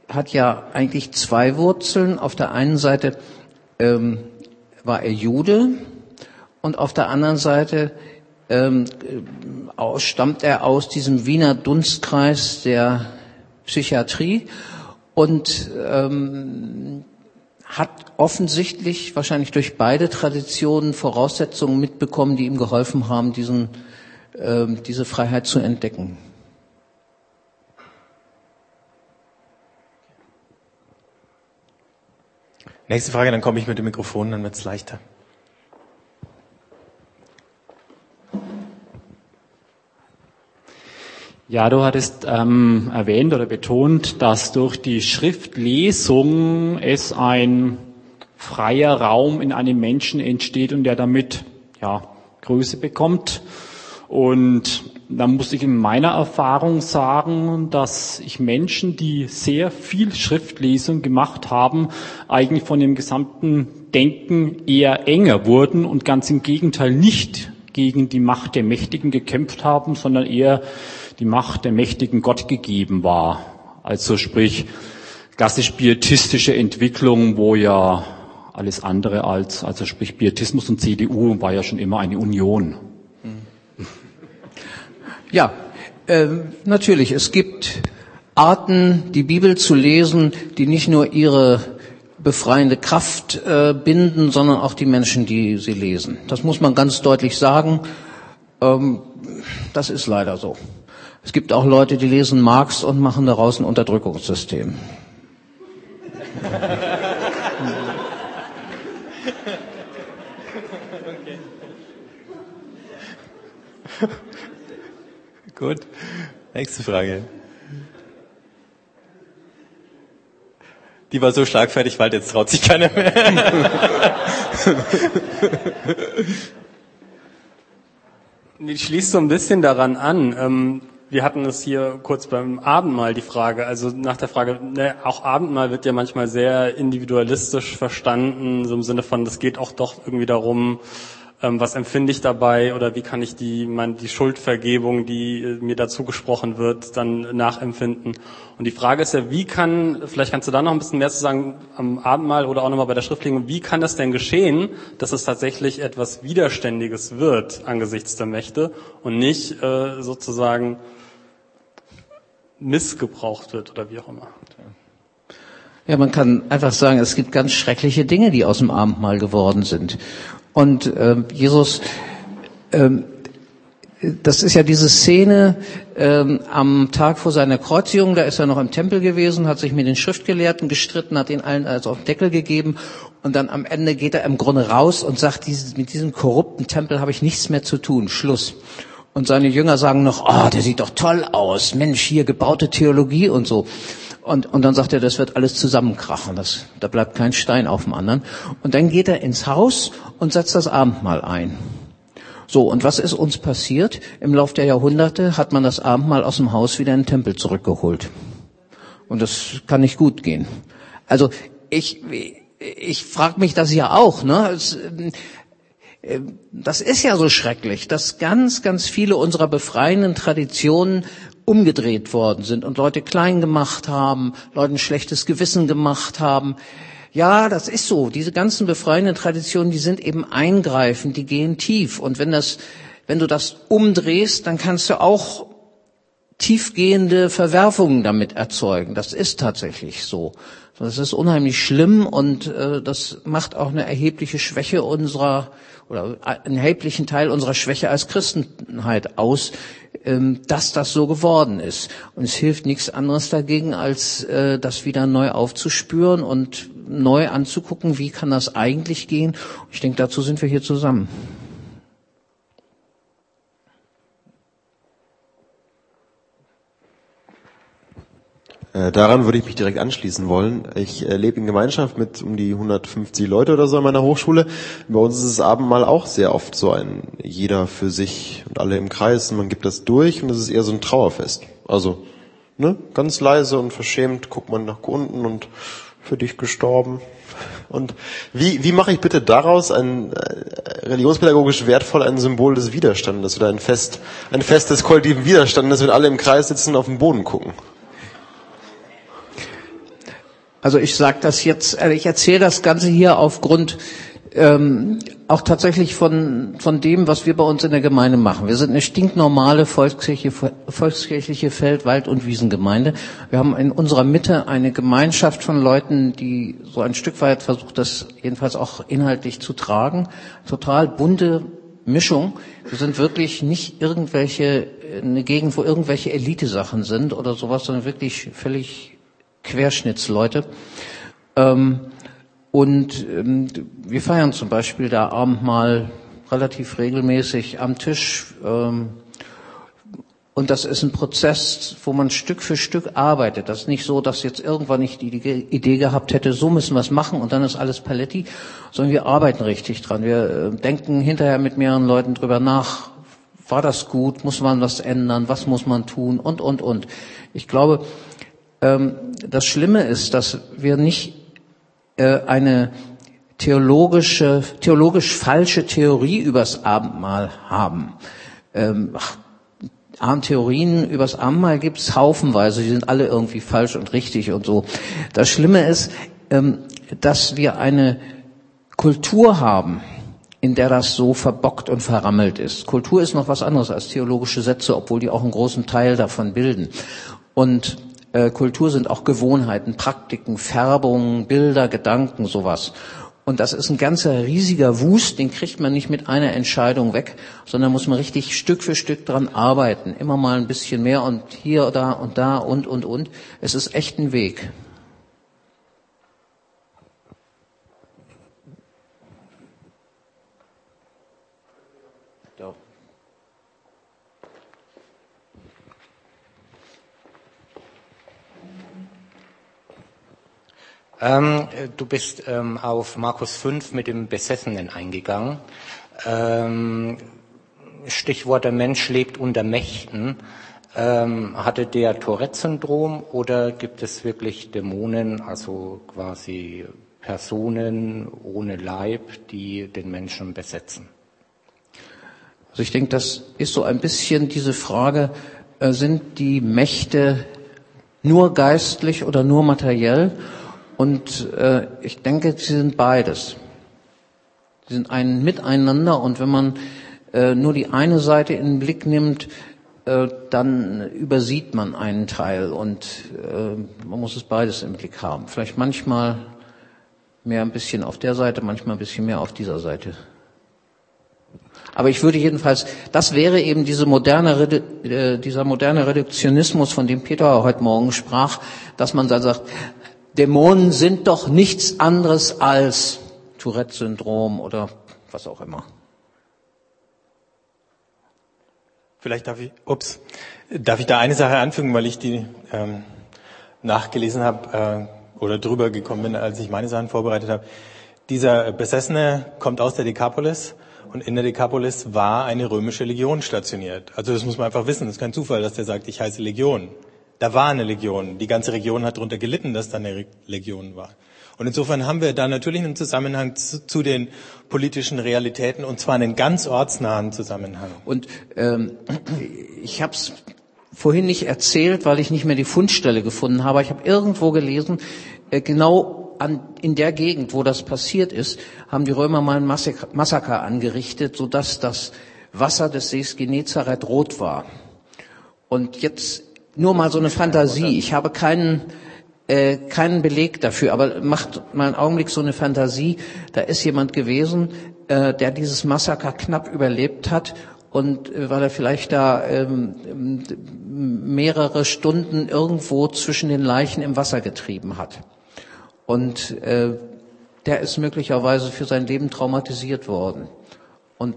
hat ja eigentlich zwei Wurzeln. Auf der einen Seite ähm, war er Jude und auf der anderen Seite ähm, stammt er aus diesem Wiener Dunstkreis der Psychiatrie und ähm, hat offensichtlich wahrscheinlich durch beide Traditionen Voraussetzungen mitbekommen, die ihm geholfen haben, diesen, ähm, diese Freiheit zu entdecken. Nächste Frage, dann komme ich mit dem Mikrofon, dann wird's leichter. Ja, du hattest ähm, erwähnt oder betont, dass durch die Schriftlesung es ein freier Raum in einem Menschen entsteht und der damit ja, Größe bekommt. Und da muss ich in meiner Erfahrung sagen, dass ich Menschen, die sehr viel Schriftlesung gemacht haben, eigentlich von dem gesamten Denken eher enger wurden und ganz im Gegenteil nicht gegen die Macht der Mächtigen gekämpft haben, sondern eher die Macht der Mächtigen Gott gegeben war. Also sprich klassisch pietistische Entwicklung, wo ja alles andere als, also sprich Pietismus und CDU war ja schon immer eine Union. <laughs> Ja, äh, natürlich, es gibt Arten, die Bibel zu lesen, die nicht nur ihre befreiende Kraft äh, binden, sondern auch die Menschen, die sie lesen. Das muss man ganz deutlich sagen. Ähm, das ist leider so. Es gibt auch Leute, die lesen Marx und machen daraus ein Unterdrückungssystem. <laughs> Gut. Nächste Frage. Die war so schlagfertig, weil jetzt traut sich keiner mehr. Die <laughs> schließt so ein bisschen daran an. Wir hatten es hier kurz beim Abendmahl die Frage, also nach der Frage, ne, auch Abendmahl wird ja manchmal sehr individualistisch verstanden, so im Sinne von, das geht auch doch irgendwie darum, ähm, was empfinde ich dabei oder wie kann ich die, mein, die Schuldvergebung, die äh, mir dazu gesprochen wird, dann nachempfinden. Und die Frage ist ja, wie kann, vielleicht kannst du da noch ein bisschen mehr zu sagen am Abendmahl oder auch nochmal bei der Schriftlegung, wie kann das denn geschehen, dass es tatsächlich etwas Widerständiges wird angesichts der Mächte und nicht äh, sozusagen missgebraucht wird oder wie auch immer. Ja, man kann einfach sagen, es gibt ganz schreckliche Dinge, die aus dem Abendmahl geworden sind. Und äh, Jesus, ähm, das ist ja diese Szene ähm, am Tag vor seiner Kreuzigung, da ist er noch im Tempel gewesen, hat sich mit den Schriftgelehrten gestritten, hat ihnen allen also auf den Deckel gegeben und dann am Ende geht er im Grunde raus und sagt, dieses, mit diesem korrupten Tempel habe ich nichts mehr zu tun, Schluss. Und seine Jünger sagen noch, oh, der sieht doch toll aus, Mensch, hier gebaute Theologie und so. Und, und dann sagt er, das wird alles zusammenkrachen, das, da bleibt kein Stein auf dem anderen. Und dann geht er ins Haus und setzt das Abendmahl ein. So, und was ist uns passiert? Im Lauf der Jahrhunderte hat man das Abendmahl aus dem Haus wieder in den Tempel zurückgeholt. Und das kann nicht gut gehen. Also ich, ich frage mich das ja auch. Ne? Es, das ist ja so schrecklich, dass ganz, ganz viele unserer befreienden Traditionen umgedreht worden sind und Leute klein gemacht haben, Leuten schlechtes Gewissen gemacht haben. Ja, das ist so. Diese ganzen befreienden Traditionen, die sind eben eingreifend, die gehen tief. Und wenn das, wenn du das umdrehst, dann kannst du auch tiefgehende Verwerfungen damit erzeugen. Das ist tatsächlich so. Das ist unheimlich schlimm und äh, das macht auch eine erhebliche Schwäche unserer oder einen erheblichen Teil unserer Schwäche als Christenheit aus, ähm, dass das so geworden ist. Und es hilft nichts anderes dagegen, als äh, das wieder neu aufzuspüren und neu anzugucken, wie kann das eigentlich gehen. Ich denke, dazu sind wir hier zusammen. Daran würde ich mich direkt anschließen wollen. Ich äh, lebe in Gemeinschaft mit um die 150 Leute oder so in meiner Hochschule. Bei uns ist das Abendmahl auch sehr oft so ein jeder für sich und alle im Kreis und man gibt das durch und es ist eher so ein Trauerfest. Also ne, ganz leise und verschämt guckt man nach unten und für dich gestorben. Und wie, wie mache ich bitte daraus ein äh, religionspädagogisch wertvoll ein Symbol des Widerstandes oder ein Fest, ein Fest des kollektiven Widerstandes, wenn alle im Kreis sitzen und auf den Boden gucken? Also ich sage das jetzt, äh, ich erzähle das Ganze hier aufgrund ähm, auch tatsächlich von, von dem, was wir bei uns in der Gemeinde machen. Wir sind eine stinknormale volkskirchliche, volkskirchliche Feld-, Wald- und Wiesengemeinde. Wir haben in unserer Mitte eine Gemeinschaft von Leuten, die so ein Stück weit versucht, das jedenfalls auch inhaltlich zu tragen. Total bunte Mischung. Wir sind wirklich nicht irgendwelche, eine Gegend, wo irgendwelche Elite-Sachen sind oder sowas, sondern wirklich völlig Querschnittsleute. Ähm, und ähm, wir feiern zum Beispiel da Abendmahl relativ regelmäßig am Tisch. Ähm, und das ist ein Prozess, wo man Stück für Stück arbeitet. Das ist nicht so, dass jetzt irgendwann nicht die Idee gehabt hätte, so müssen wir es machen und dann ist alles Paletti, sondern wir arbeiten richtig dran. Wir äh, denken hinterher mit mehreren Leuten drüber nach. War das gut? Muss man was ändern? Was muss man tun? Und, und, und. Ich glaube, das Schlimme ist, dass wir nicht äh, eine theologische, theologisch falsche Theorie übers Abendmahl haben. Ähm, Theorien übers Abendmahl gibt's haufenweise, die sind alle irgendwie falsch und richtig und so. Das Schlimme ist, ähm, dass wir eine Kultur haben, in der das so verbockt und verrammelt ist. Kultur ist noch was anderes als theologische Sätze, obwohl die auch einen großen Teil davon bilden. Und äh, Kultur sind auch Gewohnheiten, Praktiken, Färbungen, Bilder, Gedanken, sowas. Und das ist ein ganzer riesiger Wust, den kriegt man nicht mit einer Entscheidung weg, sondern muss man richtig Stück für Stück dran arbeiten. Immer mal ein bisschen mehr und hier, da und da und, und, und. Es ist echt ein Weg. Ähm, du bist ähm, auf Markus 5 mit dem Besessenen eingegangen. Ähm, Stichwort, der Mensch lebt unter Mächten. Ähm, hatte der Tourette-Syndrom oder gibt es wirklich Dämonen, also quasi Personen ohne Leib, die den Menschen besetzen? Also ich denke, das ist so ein bisschen diese Frage, äh, sind die Mächte nur geistlich oder nur materiell? Und äh, ich denke, sie sind beides. Sie sind ein Miteinander und wenn man äh, nur die eine Seite in den Blick nimmt, äh, dann übersieht man einen Teil und äh, man muss es beides im Blick haben. Vielleicht manchmal mehr ein bisschen auf der Seite, manchmal ein bisschen mehr auf dieser Seite. Aber ich würde jedenfalls, das wäre eben diese moderne, äh, dieser moderne Reduktionismus, von dem Peter heute Morgen sprach, dass man dann sagt, Dämonen sind doch nichts anderes als Tourette-Syndrom oder was auch immer. Vielleicht darf ich, ups, darf ich da eine Sache anfügen, weil ich die ähm, nachgelesen habe äh, oder drüber gekommen bin, als ich meine Sachen vorbereitet habe. Dieser Besessene kommt aus der Dekapolis und in der Dekapolis war eine römische Legion stationiert. Also das muss man einfach wissen. Das ist kein Zufall, dass der sagt, ich heiße Legion. Da war eine Legion. Die ganze Region hat darunter gelitten, dass da eine Legion war. Und insofern haben wir da natürlich einen Zusammenhang zu, zu den politischen Realitäten und zwar einen ganz ortsnahen Zusammenhang. Und ähm, ich habe es vorhin nicht erzählt, weil ich nicht mehr die Fundstelle gefunden habe. Ich habe irgendwo gelesen, äh, genau an, in der Gegend, wo das passiert ist, haben die Römer mal ein Massaker, Massaker angerichtet, sodass das Wasser des Sees Genezareth rot war. Und jetzt nur mal so eine Fantasie. Ich habe keinen äh, keinen Beleg dafür, aber macht mal einen Augenblick so eine Fantasie. Da ist jemand gewesen, äh, der dieses Massaker knapp überlebt hat und äh, weil er vielleicht da ähm, mehrere Stunden irgendwo zwischen den Leichen im Wasser getrieben hat. Und äh, der ist möglicherweise für sein Leben traumatisiert worden. Und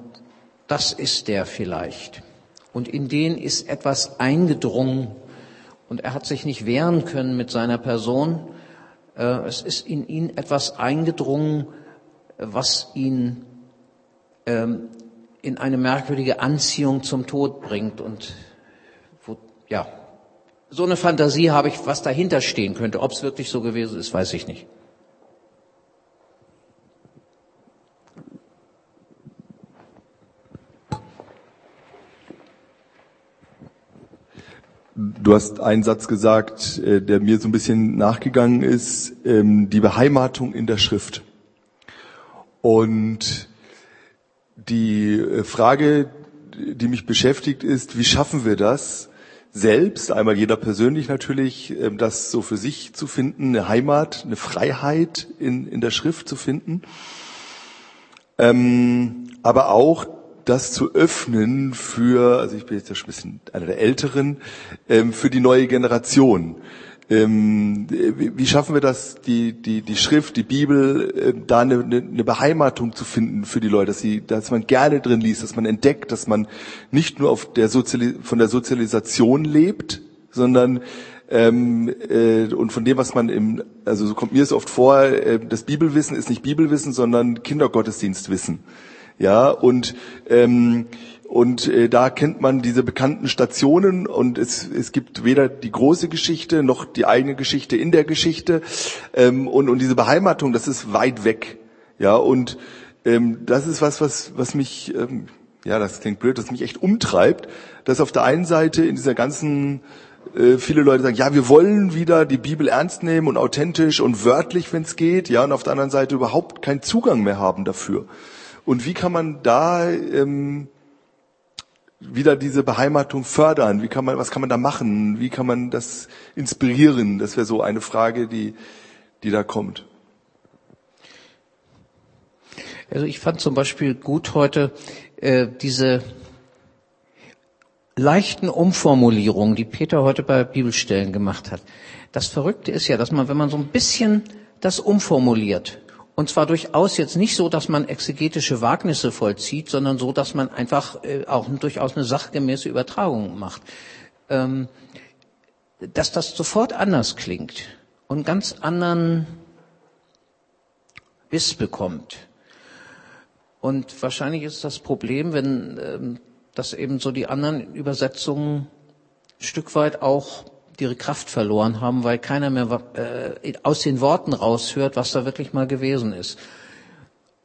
das ist der vielleicht. Und in den ist etwas eingedrungen und er hat sich nicht wehren können mit seiner Person. Äh, es ist in ihn etwas eingedrungen, was ihn ähm, in eine merkwürdige Anziehung zum Tod bringt und wo, ja, so eine Fantasie habe ich, was dahinter stehen könnte. Ob es wirklich so gewesen ist, weiß ich nicht. Du hast einen Satz gesagt, äh, der mir so ein bisschen nachgegangen ist, ähm, die Beheimatung in der Schrift. Und die äh, Frage, die mich beschäftigt, ist, wie schaffen wir das, selbst, einmal jeder persönlich natürlich, ähm, das so für sich zu finden, eine Heimat, eine Freiheit in, in der Schrift zu finden, ähm, aber auch das zu öffnen für, also ich bin jetzt ja schon ein bisschen einer der Älteren, ähm, für die neue Generation. Ähm, wie schaffen wir das, die, die, die Schrift, die Bibel, äh, da eine, eine Beheimatung zu finden für die Leute, dass, sie, dass man gerne drin liest, dass man entdeckt, dass man nicht nur auf der Soziali von der Sozialisation lebt, sondern ähm, äh, und von dem, was man im, also so kommt mir es oft vor, äh, das Bibelwissen ist nicht Bibelwissen, sondern Kindergottesdienstwissen. Ja, und ähm, und äh, da kennt man diese bekannten Stationen und es, es gibt weder die große Geschichte noch die eigene Geschichte in der Geschichte. Ähm, und, und diese Beheimatung, das ist weit weg. Ja, und ähm, das ist was, was, was mich, ähm, ja, das klingt blöd, das mich echt umtreibt, dass auf der einen Seite in dieser ganzen äh, viele Leute sagen, ja, wir wollen wieder die Bibel ernst nehmen und authentisch und wörtlich, wenn es geht, ja, und auf der anderen Seite überhaupt keinen Zugang mehr haben dafür. Und wie kann man da ähm, wieder diese Beheimatung fördern? Wie kann man, was kann man da machen? Wie kann man das inspirieren? Das wäre so eine Frage, die, die da kommt. Also ich fand zum Beispiel gut heute äh, diese leichten Umformulierungen, die Peter heute bei Bibelstellen gemacht hat. Das Verrückte ist ja, dass man, wenn man so ein bisschen das umformuliert und zwar durchaus jetzt nicht so, dass man exegetische Wagnisse vollzieht, sondern so, dass man einfach äh, auch durchaus eine sachgemäße Übertragung macht. Ähm, dass das sofort anders klingt und ganz anderen Biss bekommt. Und wahrscheinlich ist das Problem, wenn ähm, das eben so die anderen Übersetzungen Stück weit auch ihre Kraft verloren haben, weil keiner mehr äh, aus den Worten raushört, was da wirklich mal gewesen ist.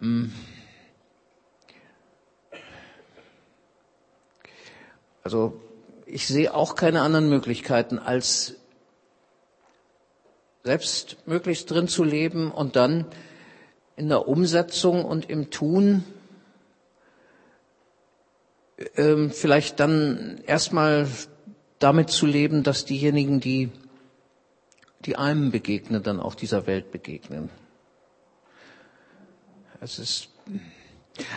Hm. Also ich sehe auch keine anderen Möglichkeiten, als selbst möglichst drin zu leben und dann in der Umsetzung und im Tun ähm, vielleicht dann erstmal damit zu leben, dass diejenigen, die, die einem begegnen, dann auch dieser Welt begegnen. Es ist,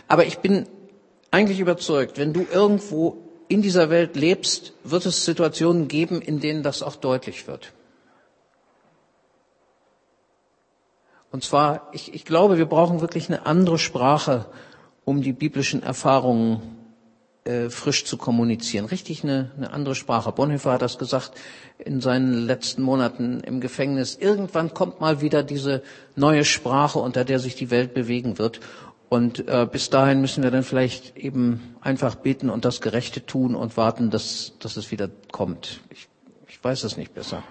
aber ich bin eigentlich überzeugt, wenn du irgendwo in dieser Welt lebst, wird es Situationen geben, in denen das auch deutlich wird. Und zwar, ich, ich glaube, wir brauchen wirklich eine andere Sprache, um die biblischen Erfahrungen äh, frisch zu kommunizieren. Richtig eine, eine andere Sprache. Bonhoeffer hat das gesagt in seinen letzten Monaten im Gefängnis. Irgendwann kommt mal wieder diese neue Sprache, unter der sich die Welt bewegen wird. Und äh, bis dahin müssen wir dann vielleicht eben einfach beten und das Gerechte tun und warten, dass, dass es wieder kommt. Ich, ich weiß es nicht besser.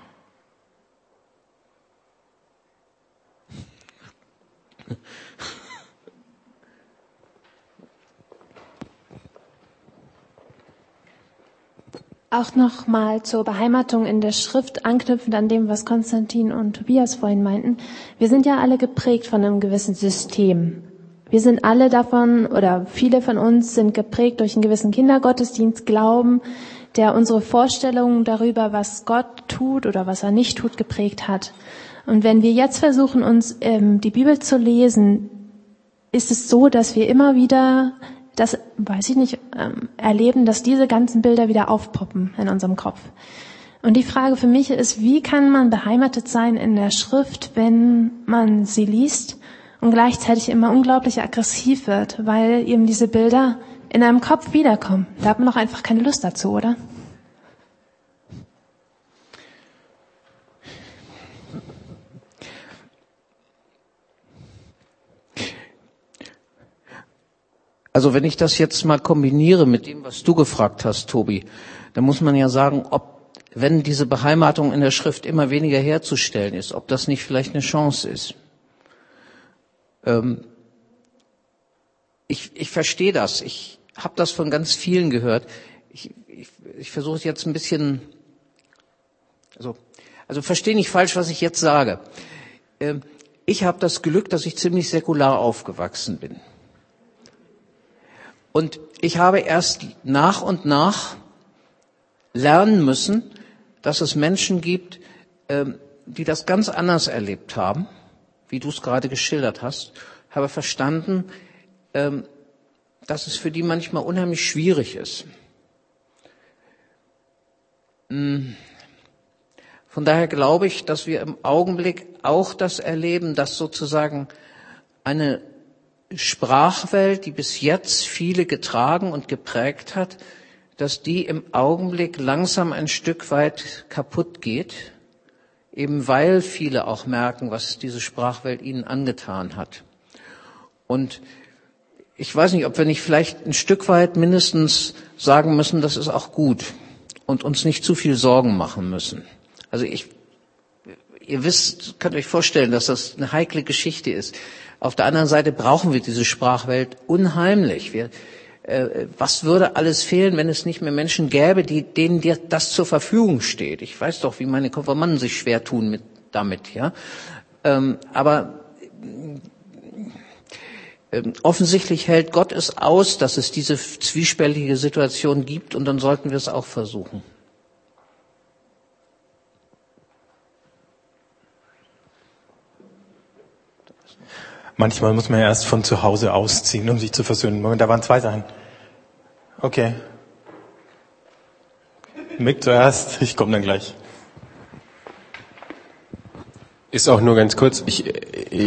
Auch nochmal zur Beheimatung in der Schrift, anknüpfend an dem, was Konstantin und Tobias vorhin meinten. Wir sind ja alle geprägt von einem gewissen System. wir sind alle davon oder viele von uns sind geprägt durch einen gewissen Kindergottesdienst, Glauben, der unsere Vorstellungen darüber, was Gott tut oder was er nicht tut, geprägt hat. Und wenn wir jetzt versuchen, uns ähm, die Bibel zu lesen, ist es so, dass wir immer wieder das, weiß ich nicht, ähm, erleben, dass diese ganzen Bilder wieder aufpoppen in unserem Kopf. Und die Frage für mich ist, wie kann man beheimatet sein in der Schrift, wenn man sie liest und gleichzeitig immer unglaublich aggressiv wird, weil eben diese Bilder in einem Kopf wiederkommen. Da hat man doch einfach keine Lust dazu, oder? Also wenn ich das jetzt mal kombiniere mit dem, was du gefragt hast, Tobi, dann muss man ja sagen, ob, wenn diese Beheimatung in der Schrift immer weniger herzustellen ist, ob das nicht vielleicht eine Chance ist. Ähm, ich, ich verstehe das. Ich habe das von ganz vielen gehört. Ich, ich, ich versuche jetzt ein bisschen, also, also verstehe nicht falsch, was ich jetzt sage. Ähm, ich habe das Glück, dass ich ziemlich säkular aufgewachsen bin. Und ich habe erst nach und nach lernen müssen, dass es Menschen gibt, ähm, die das ganz anders erlebt haben, wie du es gerade geschildert hast. Habe verstanden, ähm, dass es für die manchmal unheimlich schwierig ist. Hm. Von daher glaube ich, dass wir im Augenblick auch das erleben, dass sozusagen eine Sprachwelt, die bis jetzt viele getragen und geprägt hat, dass die im Augenblick langsam ein Stück weit kaputt geht, eben weil viele auch merken, was diese Sprachwelt ihnen angetan hat. Und ich weiß nicht, ob wir nicht vielleicht ein Stück weit mindestens sagen müssen, das ist auch gut und uns nicht zu viel Sorgen machen müssen. Also ich, ihr wisst, könnt euch vorstellen, dass das eine heikle Geschichte ist. Auf der anderen Seite brauchen wir diese Sprachwelt unheimlich. Wir, äh, was würde alles fehlen, wenn es nicht mehr Menschen gäbe, die, denen dir das zur Verfügung steht? Ich weiß doch, wie meine Konfirmanden sich schwer tun mit, damit, ja. Ähm, aber ähm, offensichtlich hält Gott es aus, dass es diese zwiespältige Situation gibt und dann sollten wir es auch versuchen. Manchmal muss man ja erst von zu Hause ausziehen, um sich zu versöhnen. Moment, da waren zwei Sachen. Okay. Mick zuerst, ich komme dann gleich. Ist auch nur ganz kurz. Ich,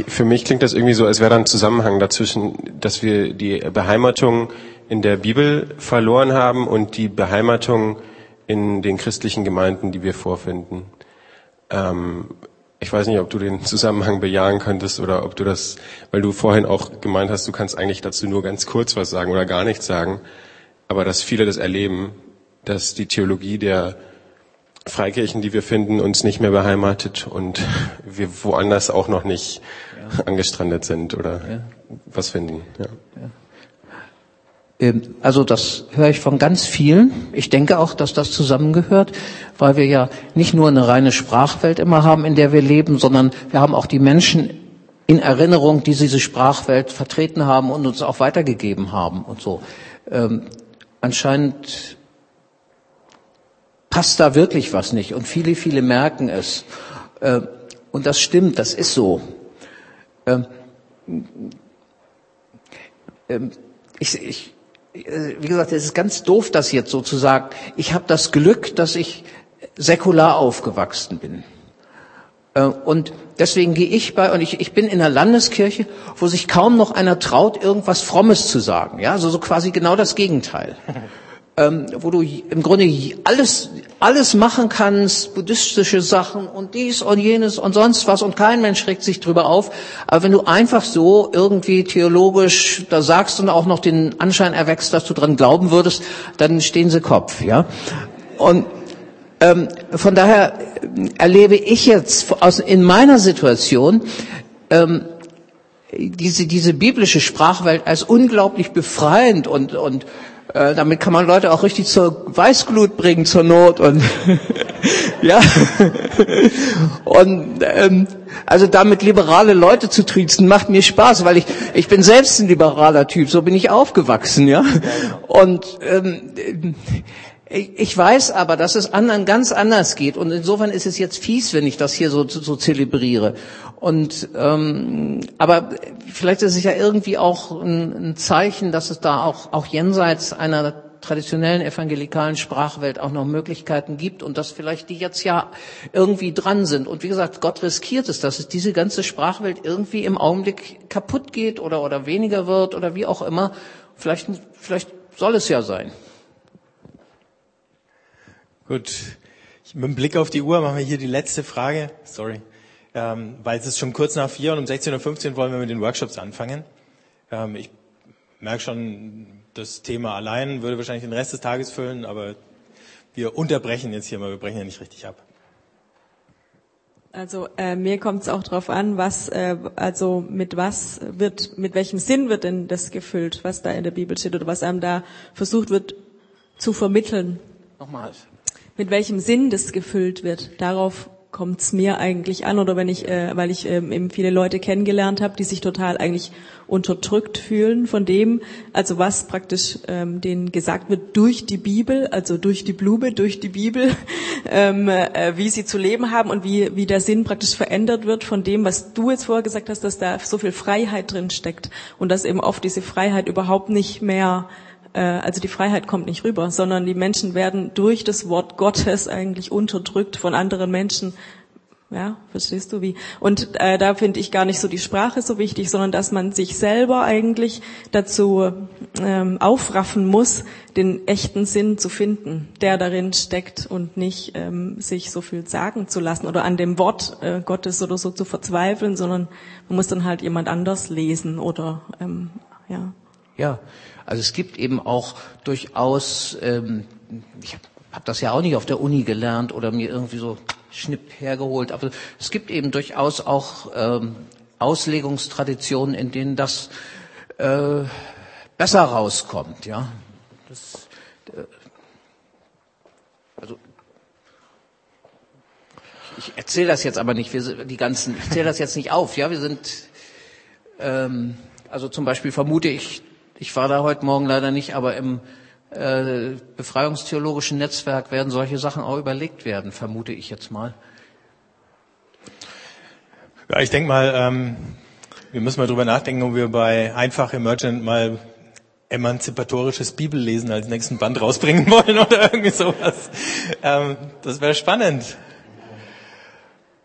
für mich klingt das irgendwie so, als wäre da ein Zusammenhang dazwischen, dass wir die Beheimatung in der Bibel verloren haben und die Beheimatung in den christlichen Gemeinden, die wir vorfinden. Ähm, ich weiß nicht, ob du den Zusammenhang bejahen könntest oder ob du das, weil du vorhin auch gemeint hast, du kannst eigentlich dazu nur ganz kurz was sagen oder gar nichts sagen, aber dass viele das erleben, dass die Theologie der Freikirchen, die wir finden, uns nicht mehr beheimatet und wir woanders auch noch nicht ja. angestrandet sind oder ja. was finden. Ja. Ähm, also das höre ich von ganz vielen. Ich denke auch, dass das zusammengehört, weil wir ja nicht nur eine reine Sprachwelt immer haben, in der wir leben, sondern wir haben auch die Menschen in Erinnerung, die diese Sprachwelt vertreten haben und uns auch weitergegeben haben und so. Ähm, anscheinend passt da wirklich was nicht und viele, viele merken es. Ähm, und das stimmt, das ist so. Ähm, ähm, ich, ich, wie gesagt, es ist ganz doof, das jetzt so zu sagen. Ich habe das Glück, dass ich säkular aufgewachsen bin. Äh, und deswegen gehe ich bei, und ich, ich bin in der Landeskirche, wo sich kaum noch einer traut, irgendwas Frommes zu sagen. Ja, also so quasi genau das Gegenteil. Ähm, wo du im Grunde alles, alles machen kannst, buddhistische Sachen und dies und jenes und sonst was und kein Mensch regt sich drüber auf. Aber wenn du einfach so irgendwie theologisch da sagst und auch noch den Anschein erwächst, dass du dran glauben würdest, dann stehen sie Kopf, ja. Und ähm, von daher erlebe ich jetzt aus, in meiner Situation ähm, diese, diese biblische Sprachwelt als unglaublich befreiend und, und äh, damit kann man Leute auch richtig zur Weißglut bringen, zur Not und <laughs> ja. und ähm, also damit liberale Leute zu triezen, macht mir Spaß, weil ich, ich bin selbst ein liberaler Typ, so bin ich aufgewachsen, ja. Und ähm, ich weiß aber, dass es anderen ganz anders geht und insofern ist es jetzt fies, wenn ich das hier so, so zelebriere. Und ähm, aber vielleicht ist es ja irgendwie auch ein, ein Zeichen, dass es da auch auch jenseits einer traditionellen evangelikalen Sprachwelt auch noch Möglichkeiten gibt und dass vielleicht die jetzt ja irgendwie dran sind. Und wie gesagt, Gott riskiert es, dass es diese ganze Sprachwelt irgendwie im Augenblick kaputt geht oder oder weniger wird oder wie auch immer. Vielleicht vielleicht soll es ja sein. Gut. Mit dem Blick auf die Uhr machen wir hier die letzte Frage. Sorry. Ähm, weil es ist schon kurz nach vier und um 16.15 Uhr wollen wir mit den Workshops anfangen. Ähm, ich merke schon, das Thema allein würde wahrscheinlich den Rest des Tages füllen, aber wir unterbrechen jetzt hier mal, wir brechen ja nicht richtig ab. Also äh, mir kommt es auch darauf an, was äh, also mit was wird, mit welchem Sinn wird denn das gefüllt, was da in der Bibel steht oder was einem da versucht wird zu vermitteln. Nochmal mit welchem Sinn das gefüllt wird. Darauf kommt es mir eigentlich an oder wenn ich, äh, weil ich ähm, eben viele Leute kennengelernt habe, die sich total eigentlich unterdrückt fühlen von dem, also was praktisch ähm, denen gesagt wird durch die Bibel, also durch die Blume, durch die Bibel, <laughs> ähm, äh, wie sie zu leben haben und wie wie der Sinn praktisch verändert wird von dem, was du jetzt vorher gesagt hast, dass da so viel Freiheit drin steckt und dass eben oft diese Freiheit überhaupt nicht mehr äh, also die Freiheit kommt nicht rüber, sondern die Menschen werden durch das Wort Gottes eigentlich unterdrückt von anderen Menschen. Ja, verstehst du wie? Und äh, da finde ich gar nicht so die Sprache so wichtig, sondern dass man sich selber eigentlich dazu ähm, aufraffen muss, den echten Sinn zu finden, der darin steckt und nicht ähm, sich so viel sagen zu lassen oder an dem Wort äh, Gottes oder so zu verzweifeln, sondern man muss dann halt jemand anders lesen oder ähm, ja. Ja, also es gibt eben auch durchaus, ähm, ich habe hab das ja auch nicht auf der Uni gelernt oder mir irgendwie so schnipp hergeholt, aber es gibt eben durchaus auch ähm, Auslegungstraditionen, in denen das äh, besser rauskommt. Ja, das, äh, also ich erzähle das jetzt aber nicht, wir, die ganzen, ich zähle das jetzt nicht auf. Ja, wir sind, ähm, also zum Beispiel vermute ich, ich war da heute Morgen leider nicht, aber im äh, befreiungstheologischen Netzwerk werden solche Sachen auch überlegt werden, vermute ich jetzt mal. Ja, ich denke mal, ähm, wir müssen mal drüber nachdenken, ob wir bei einfach Emergent mal emanzipatorisches Bibellesen als nächsten Band rausbringen <laughs> wollen oder irgendwie sowas. Ähm, das wäre spannend.